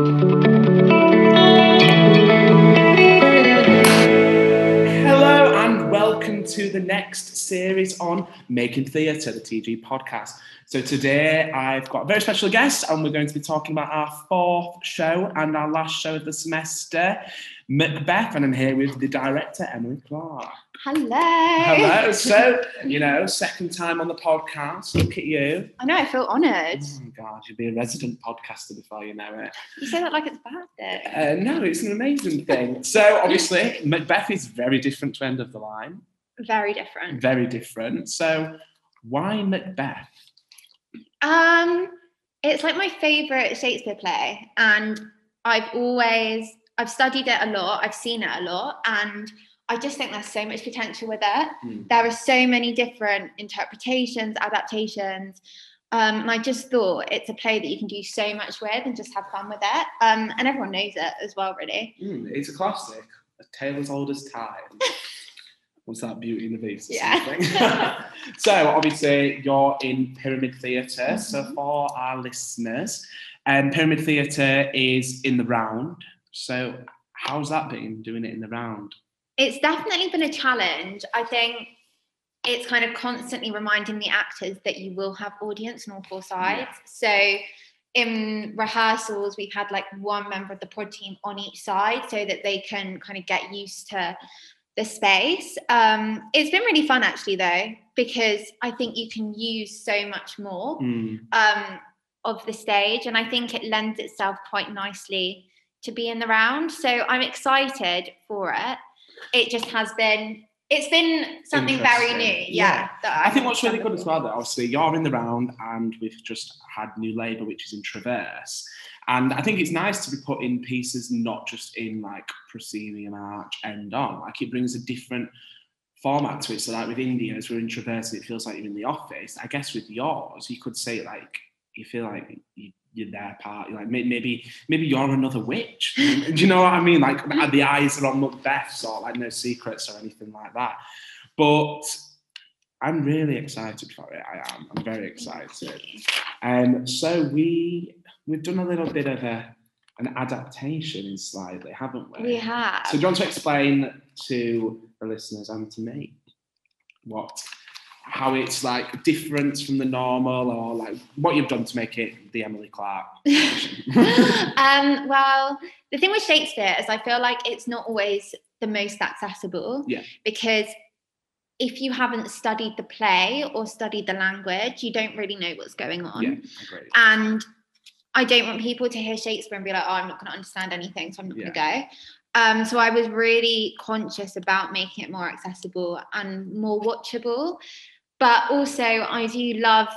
Hello and welcome to the next series on Making Theatre, the TG podcast. So today I've got a very special guest and we're going to be talking about our fourth show and our last show of the semester, Macbeth, and I'm here with the director, Emilie Clark. Hello. Hello. So, you know, second time on the podcast. Look at you. I know, I feel honoured. Oh my God, you'll be a resident podcaster before you know it. You say that like it's bad though. Uh, no, it's an amazing thing. So, obviously, Macbeth is very different to End of the Line. Very different. Very different. So, why Macbeth? Um, it's like my favourite Shakespeare play, and I've always I've studied it a lot, I've seen it a lot, and I just think there's so much potential with it. Hmm. There are so many different interpretations, adaptations. Um, and I just thought it's a play that you can do so much with and just have fun with it. Um, and everyone knows it as well, really. Mm, it's a classic, a tale as old as time. What's that, Beauty and the Beast? Or Yeah. something? so, obviously, you're in Pyramid Theatre. So, Mhm. for our listeners, um, Pyramid Theatre is in the round. So, how's that been doing it in the round? It's definitely been a challenge. I think it's kind of constantly reminding the actors that you will have audience on all four sides. So in rehearsals, we've had like one member of the pod team on each side so that they can kind of get used to the space. Um, it's been really fun actually though, because I think you can use so much more Mm, um, of the stage, and I think it lends itself quite nicely to be in the round. So I'm excited for it. It just has been. It's been something very new, Interesting. yeah. that I think what's really good as well, that obviously you're in the round and we've just had New Labour, which is in Traverse. And I think it's nice to be put in pieces not just in like proscenium arch end on. Like it brings a different format to it. So like with India, as we're in Traverse, it feels like you're in the office. I guess with yours, you could say like you feel like you, you're there part. You're like maybe maybe you're another witch. Do you know what I mean? Like the eyes are on Macbeth's or like no secrets or anything like that. But I'm really excited for it. I am. I'm very excited. Um, so we we've done a little bit of a an adaptation in slightly, haven't we? We have. So do you want to explain to the listeners and to me what how it's like different from the normal or like what you've done to make it the Emilie Clark? um, well, the thing with Shakespeare is I feel like it's not always the most accessible. Yeah. Because if you haven't studied the play or studied the language, you don't really know what's going on. yeah, agreed. And I don't want people to hear Shakespeare and be like, oh, I'm not going to understand anything, so I'm not going to go. Um, so I was really conscious about making it more accessible and more watchable. But also, I do love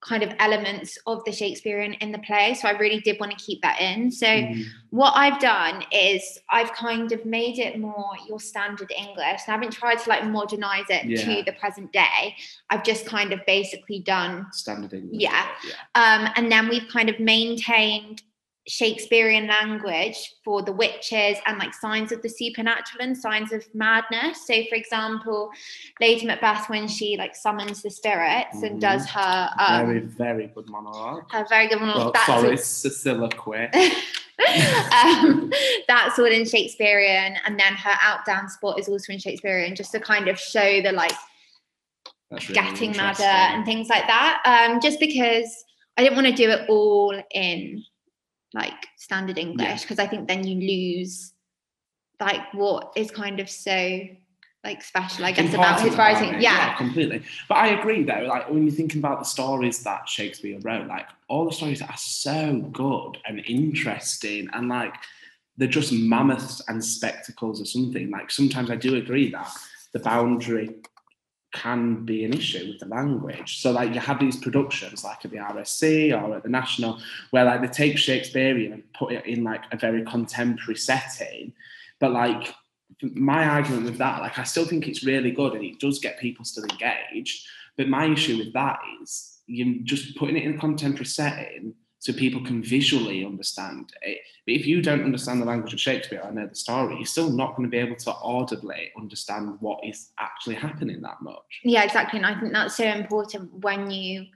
kind of elements of the Shakespearean in the play. So I really did want to keep that in. So Mm, what I've done is I've kind of made it more your standard English. I haven't tried to like modernize it Yeah. to the present day. I've just kind of basically done standard English. Yeah. yeah. um, and then we've kind of maintained Shakespearean language for the witches and like signs of the supernatural and signs of madness. So, for example, Lady Macbeth, when she like summons the spirits and does her very, um, very good monologue. her very good Well, monologue, that's sorry, all- soliloquy. um, that's all in Shakespearean, and then her out down spot is also in Shakespearean, just to kind of show the like really getting madder and things like that. Um, just because I didn't want to do it all in like standard English, because I think then you lose like what is kind of so like special, I guess, about his writing. it, yeah. completely. But I agree though, like when you're thinking about the stories that Shakespeare wrote, like all the stories are so good and interesting and like they're just mammoths and spectacles or something. Like sometimes I do agree that the boundary can be an issue with the language. So like you have these productions like at the RSC or at the National where like they take Shakespearean and put it in like a very contemporary setting. But like my argument with that, like I still think it's really good and it does get people still engaged. But my issue with that is you're just putting it in a contemporary setting so people can visually understand it. But if you don't understand the language of Shakespeare or know the story, you're still not going to be able to audibly understand what is actually happening that much. Yeah, exactly. And I think that's so important when you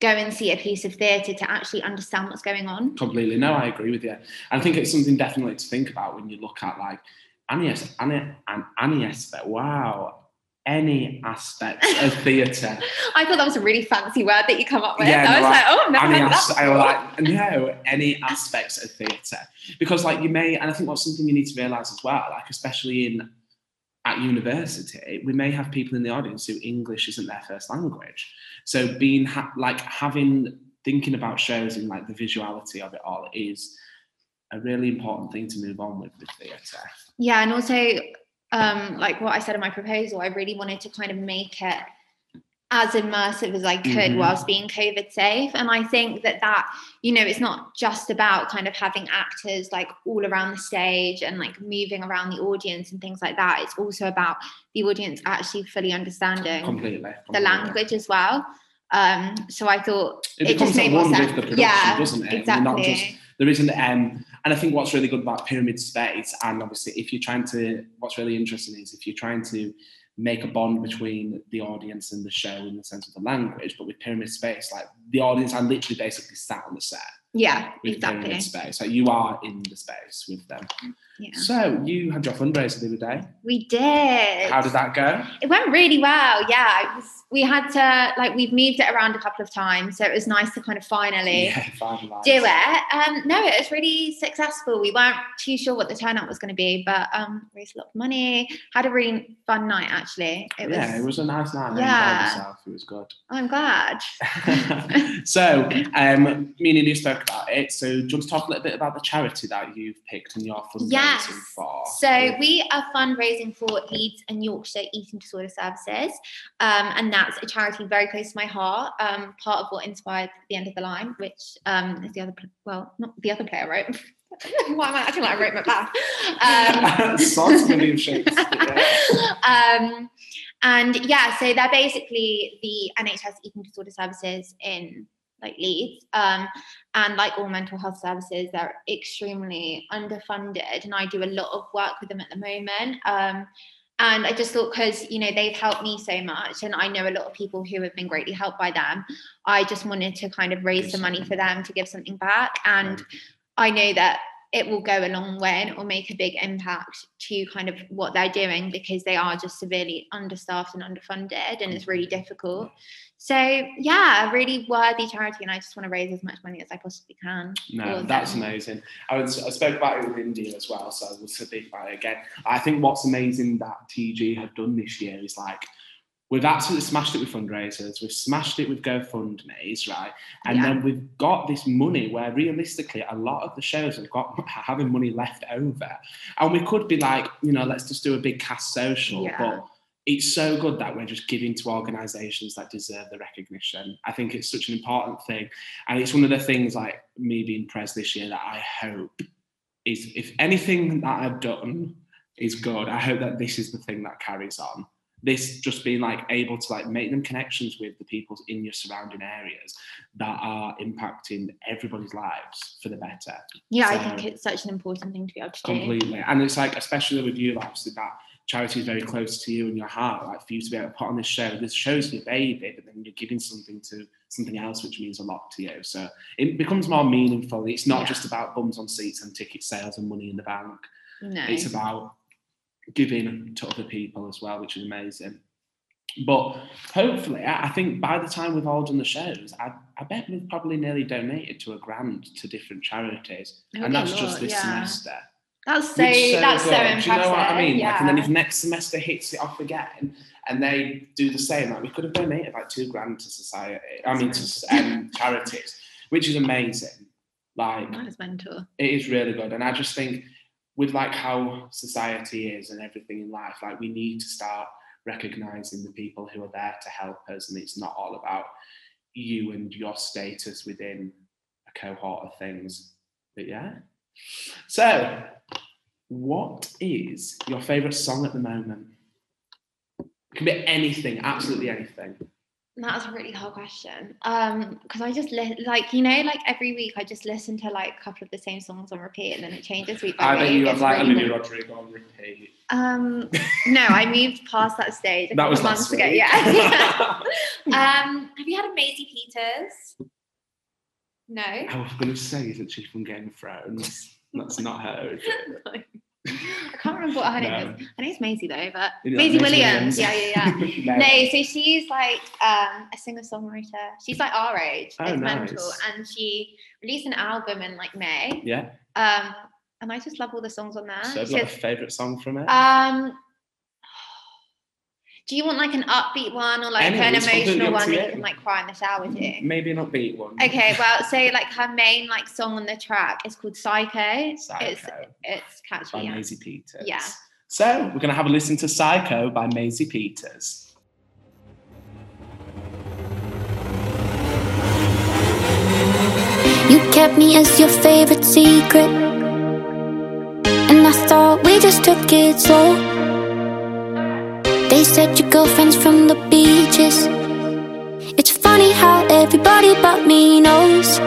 go and see a piece of theatre to actually understand what's going on. Completely. No, I agree with you. I think it's something definitely to think about when you look at like and any aspect. Wow. Any aspects of theatre. I thought that was a really fancy word that you come up with. Yeah, I was no, like, oh, I've never heard as- that I before. like no any aspects of theatre because like you may and I think what's something you need to realise as well like especially in at university we may have people in the audience who English isn't their first language so being ha- like having thinking about shows and like the visuality of it all is a really important thing to move on with with theatre Yeah, and also um like what I said in my proposal, I really wanted to kind of make it as immersive as I could Mhm. whilst being COVID safe. And I think that that, you know, it's not just about kind of having actors like all around the stage and like moving around the audience and things like that. It's also about the audience actually fully understanding completely, the language as well. Um, so I thought it it just made more sense. with the production yeah, doesn't it We're exactly. not just there isn't um and I think what's really good about pyramid space and obviously if you're trying to what's really interesting is if you're trying to make a bond between the audience and the show in the sense of the language but with pyramid space like the audience are literally basically sat on the set yeah, with exactly. pyramid space like you are in the space with them Yeah. so you had your fundraiser the other day We did. how did that go It went really well. Yeah, it was, we had to like we've moved it around a couple of times, so it was nice to kind of finally yeah do it. Um, no, it was really successful. We weren't too sure what the turnout was going to be, but um, raised a lot of money. Had a really fun night actually. It was. yeah it was a nice night Yeah. it was good I'm glad. so, um, me and you spoke about it. So, do you want to talk a little bit about the charity that you've picked and your fundraising Yes. for? So we are fundraising for Leeds and Yorkshire Eating Disorder Services, um, and that's a charity very close to my heart. Um, part of what inspired the end of the line, which um, is the other, well, not the other player wrote. Why am I acting like I wrote Macbeth? Um, of William Shakespeare. um, and yeah, so they're basically the NHS eating disorder services in like Leeds. Um, and like all mental health services, they're extremely underfunded. And I do a lot of work with them at the moment. Um, and I just thought because you know they've helped me so much, and I know a lot of people who have been greatly helped by them. I just wanted to kind of raise some money for them to give something back, and I know that it will go a long way and it will make a big impact to kind of what they're doing because they are just severely understaffed and underfunded and it's really mm-hmm. difficult. So yeah, a really worthy charity and I just want to raise as much money as I possibly can. No, that's them. amazing. I, was, I spoke about it with India as well, so we'll speak about it again. I think what's amazing that TG have done this year is like we've absolutely smashed it with fundraisers, we've smashed it with GoFundMe's, right? And Yeah. then we've got this money where realistically a lot of the shows have got having money left over. And we could be like, you know, let's just do a big cast social, Yeah. but it's so good that we're just giving to organizations that deserve the recognition. I think it's such an important thing. And it's one of the things like me being pres this year that I hope is if anything that I've done is good, I hope that this is the thing that carries on. This just being like able to like make them connections with the people in your surrounding areas that are impacting everybody's lives for the better. Yeah, I think it's such an important thing to be able to do. Completely. And it's like, especially with you, like, obviously that charity is very close to you and your heart. Like for you to be able to put on this show, this show's your baby, but then you're giving something to something else which means a lot to you. So it becomes more meaningful. It's not Yeah. just about bums on seats and ticket sales and money in the bank. No. It's about giving to other people as well, which is amazing. But hopefully, I I think by the time we've all done the shows, I, I bet we've probably nearly donated to a grand to different charities. It would and that's just this yeah. semester. That's so, is that's so impressive. Do you know what I mean? Yeah. Like, and then if next semester hits it off again, and they do the same, like we could have donated like two grand to society. I mean, to um, charities, which is amazing. Like that is mental. it is really good, and I just think with like how society is and everything in life, like we need to start recognizing the people who are there to help us, and it's not all about you and your status within a cohort of things. But yeah. So, what is your favorite song at the moment? It can be anything, absolutely anything. That's a really hard question. Um, because I just li- like you know, like every week I just listen to like a couple of the same songs on repeat, and then it changes week by I week. bet you have like really Olivia. Rodrigo on repeat. Um, no, I moved past that stage. That was months ago. week. Yeah. Um, have you had a Maisie Peters? No. I was going to say, isn't she from Game of Thrones? That's not her. I can't remember what her name No. is. Her name's Maisie though, but Maisie Maisie Williams. Williams. Yeah, yeah, yeah. No. No, so she's like um, a singer songwriter. She's like our age. Oh, it's mental, nice. and she released an album in like May. Yeah. Um, and I just love all the songs on there. So, She a favourite song from it? um, do you want like an upbeat one or like Any, an emotional one that you you. can like cry in the shower to? Maybe an upbeat one. Okay, well, so like her main like song on the track is called Psycho. It's Psycho it's by catchy. Yeah. Maisie Peters. Yeah. So, we're going to have a listen to Psycho by Maisie Peters. You kept me as your favorite secret. And I thought we just took it slow. They said your girlfriend's from the beaches. It's funny how everybody but me knows.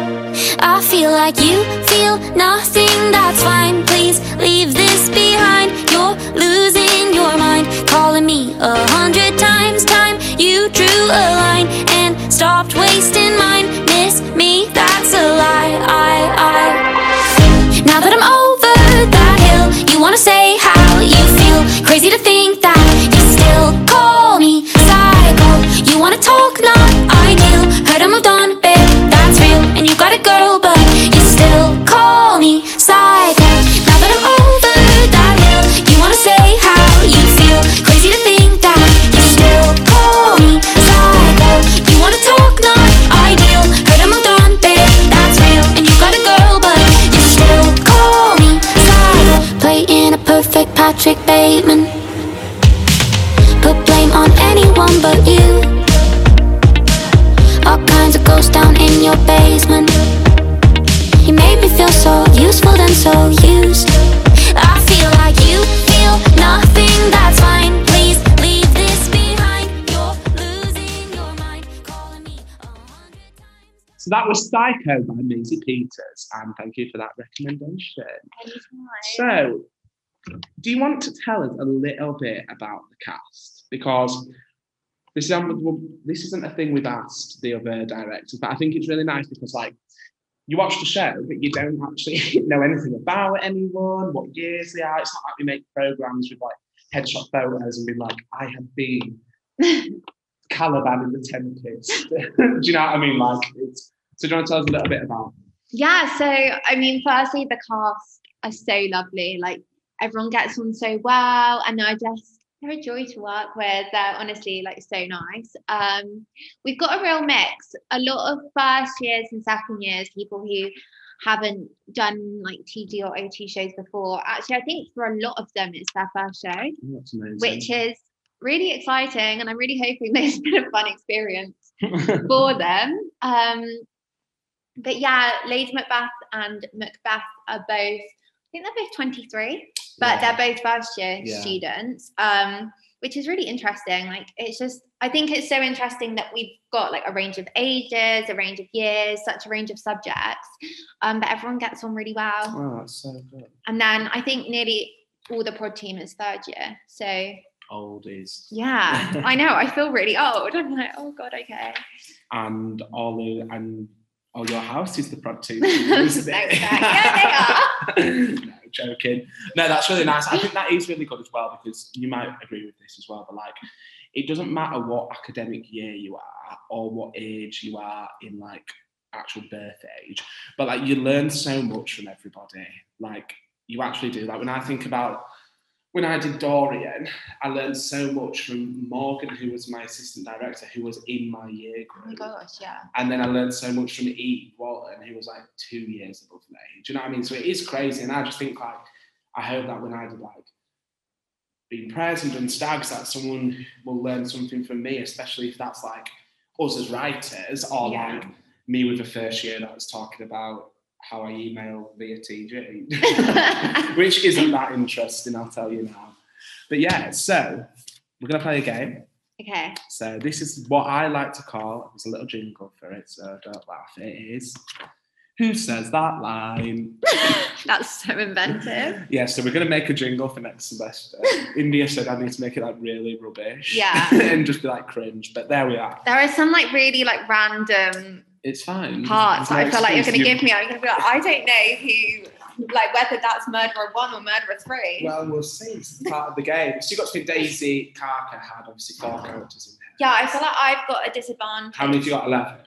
I feel like you feel nothing, that's fine. Please leave this behind. You're losing your mind, calling me a was Psycho by Maisie Peters. And thank you for that recommendation. So, do you want to tell us a little bit about the cast? Because this is um, well, this isn't a thing we've asked the other directors, but I think it's really nice because like you watch the show, but you don't actually know anything about anyone, what years they are. It's not like we make programs with like headshot photos and be like, I have been Caliban in the Tempest. do you know what I mean? Like, it's, so do you want to tell us a little bit about? Yeah, so I mean, firstly, the cast are so lovely. Like everyone gets on so well, and I just they're a joy to work with. They're honestly like so nice. Um, we've got a real mix. A lot of first years and second years, people who haven't done like TG or OT shows before. Actually, I think for a lot of them, it's their first show, which is really exciting, and I'm really hoping that it's been a fun experience for them. Um, but yeah, Lady Macbeth and Macbeth are both, I think they're both 23, but Yeah. they're both first year Yeah. students, um, which is really interesting. Like, it's just, I think it's so interesting that we've got like a range of ages, a range of years, such a range of subjects, um, but everyone gets on really well. Oh, that's so good. And then I think nearly all the prod team is third year. So old is. yeah, I know. I feel really old. I'm like, oh God, okay. and the and oh your house is the prod team, isn't it? Thanks, no, joking. No, that's really nice. I think that is really good as well because you might agree with this as well. But like, it doesn't matter what academic year you are or what age you are in like actual birth age, but like you learn so much from everybody. Like you actually do. Like when I think about when I did Dorian, I learned so much from Morgan, who was my assistant director, who was in my year group. Oh my gosh, yeah. And then I learned so much from Eve Walton, who was like two years above me. Do you know what I mean? So it is crazy. And I just think like, I hope that when I did like being present and stags, that someone will learn something from me, especially if that's like us as writers or Yeah. like me with a first year that was talking about how I email via TG, which isn't that interesting, I'll tell you now. But yeah, so we're gonna play a game. Okay. So this is what I like to call. There's a little jingle for it, so don't laugh. It is. Who says that line? That's so inventive. Yeah, so we're gonna make a jingle for next semester. India said I need to make it like really rubbish. Yeah. and just be like cringe. But there we are. There are some like really like random It's fine. parts that I There's feel like you're going to give me. I'm going to be like, I don't know who, like whether that's murderer one or murderer three. Well, we'll see. It's part of the game. So you got to think Daisy Carker had obviously four characters in here. yeah, I feel like I've got a disadvantage. How many have you got? Eleven.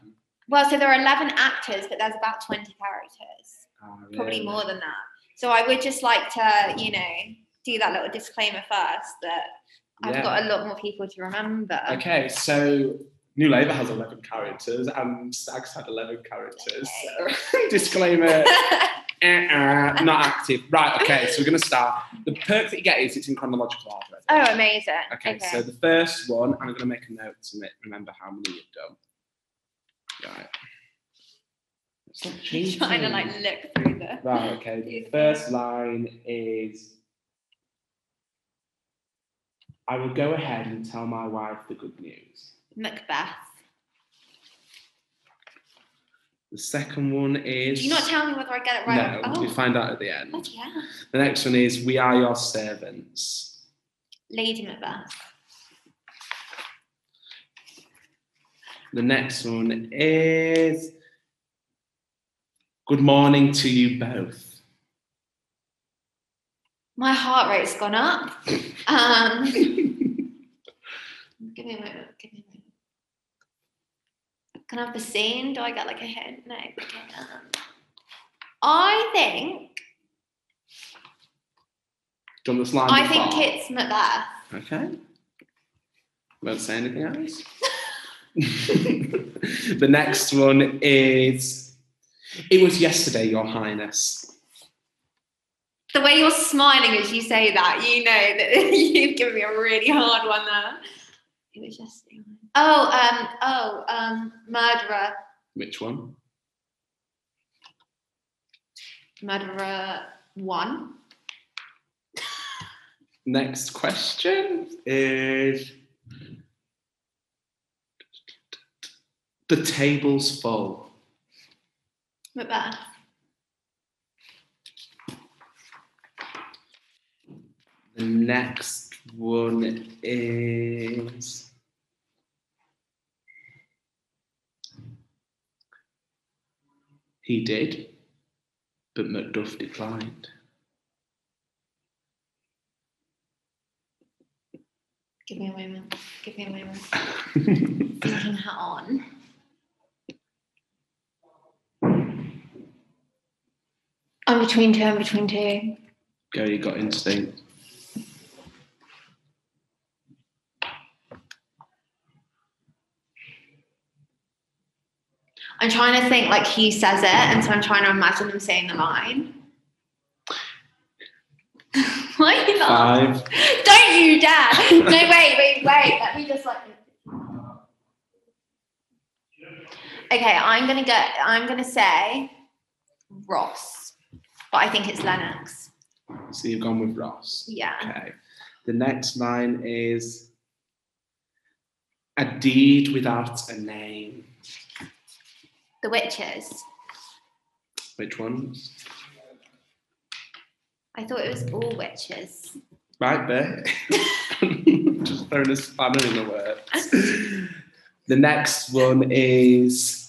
Well, so there are 11 actors, but there's about 20 characters. Oh, Probably more than that. So I would just like to, you know, do that little disclaimer first that I've Yeah. got a lot more people to remember. Okay, so New Labour has 11 characters and Stags had 11 characters. So, disclaimer, uh-uh, not active. Right, okay, so we're going to start. The perk that you get is it's in chronological order. oh, amazing. Okay, so the first one, I'm going to make a note to ma- remember how many you've done. Right. Stop cheating. trying to like look through the. Right, okay. The first line is I will go ahead and tell my wife the good news. Macbeth. The second one is. Do you not tell me whether I get it right? No, oh, we find out at the end. bloody hell. The next one is We are your servants. Lady Macbeth. The next one is Good morning to you both. My heart rate's gone up. Um, give me a moment. Give me. Can I have the scene? Do I get like a hint? No. Okay. I think. Done this line I think before? it's Macbeth. Okay. Won't say anything else. the next one is It was yesterday, Your Highness. The way you're smiling as you say that, you know that you've given me a really hard one there. It was just. Oh, um, oh, um, murderer, Which one? murderer one. Next question is The table's full. Macbeth. The next one is He did, but Macduff declined. Give me a moment. Give me a moment. Thinking hat on. I'm between two. I'm between two. Go, you got instinct. I'm trying to think like he says it, and so I'm trying to imagine him saying the line. Why are you? Five. Don't you dare! No, wait, wait, wait. Let me just like. Okay, I'm gonna get. I'm gonna say Ross, but I think it's Lennox. So you've gone with Ross. Yeah. Okay. The next line is a deed without a name. The witches. Which ones? I thought it was all witches. Right there. Just throwing a spanner in the works. the next one is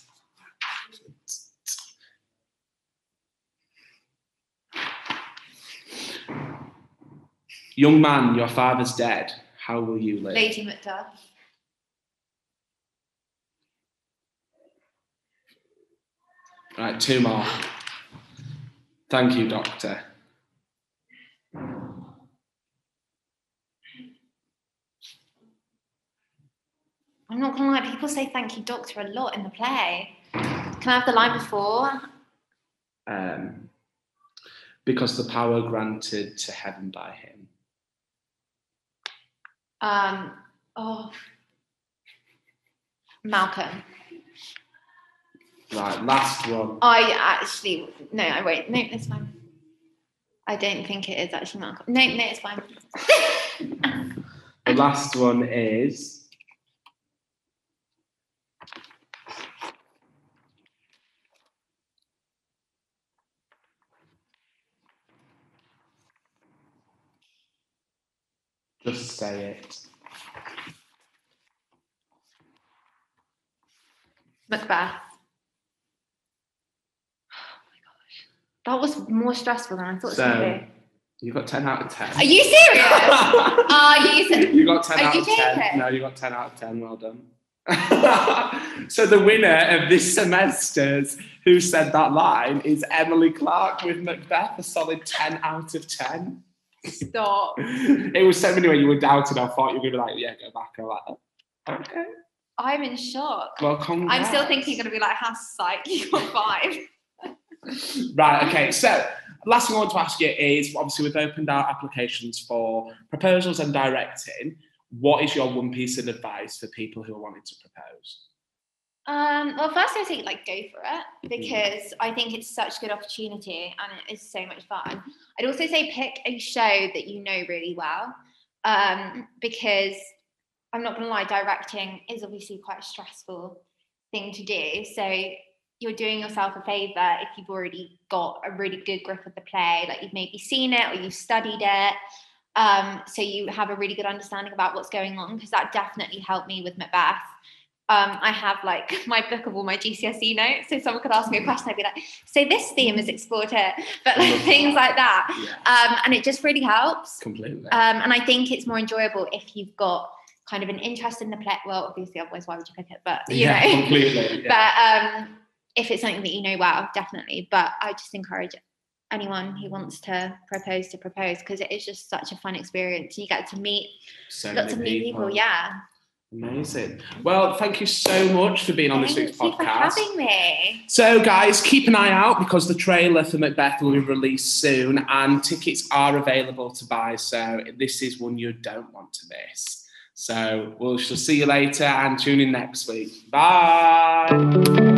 Young man, your father's dead. How will you live? Lady Macduff. Right, two more. Thank you, Doctor. I'm not gonna lie, people say thank you, doctor, a lot in the play. Can I have the line before? Um, because the power granted to heaven by him. Um, oh, Malcolm. Right, last one. I actually no, I won't. No, it's fine. I don't think it is actually Mark. No, no, it's fine. the last one is. Just say it. Macbeth. That was more stressful than I thought it was going to be. You got 10 out of 10. Are you serious? Are you serious? You got 10 Are out of 10. joking? No, you got 10 out of 10. Well done. so the winner of this semester's Who Said That Line is Emilie Clark with Macbeth, a solid 10 out of 10. Stop. It was so many when you were doubted, I thought you were going to be like, yeah, go back. I'm like, okay. I'm in shock. Well, congrats. I'm still thinking you're going to be like, how psych, you got five. Right, okay. So, last thing I want to ask you is obviously, we've opened our applications for proposals and directing. What is your one piece of advice for people who are wanting to propose? Um, well, first I think like go for it because I think it's such a good opportunity and it is so much fun. I'd also say pick a show that you know really well um, because I'm not gonna lie, directing is obviously quite a stressful thing to do. So you're doing yourself a favor if you've already got a really good grip of the play, like you've maybe seen it or you've studied it. Um, so you have a really good understanding about what's going on because that definitely helped me with Macbeth um, I have like my book of all my GCSE notes. So someone could ask me a question, I'd be like, so this theme is explored here, but like things like that. Yeah, Um, and it just really helps. completely. Um, and I think it's more enjoyable if you've got kind of an interest in the play. Well, obviously, otherwise, why would you pick it? But you yeah, know, completely. Yeah. but um, if it's something that you know well, definitely. But I just encourage anyone who wants to propose to propose because it is just such a fun experience. You get to meet so lots of new people. Yeah. Amazing. Well, thank you so much for being on this Thank week's you for podcast. having me. So, guys, keep an eye out because the trailer for Macbeth will be released soon and tickets are available to buy. So, this is one you don't want to miss. So, we'll shall see you later and tune in next week. Bye.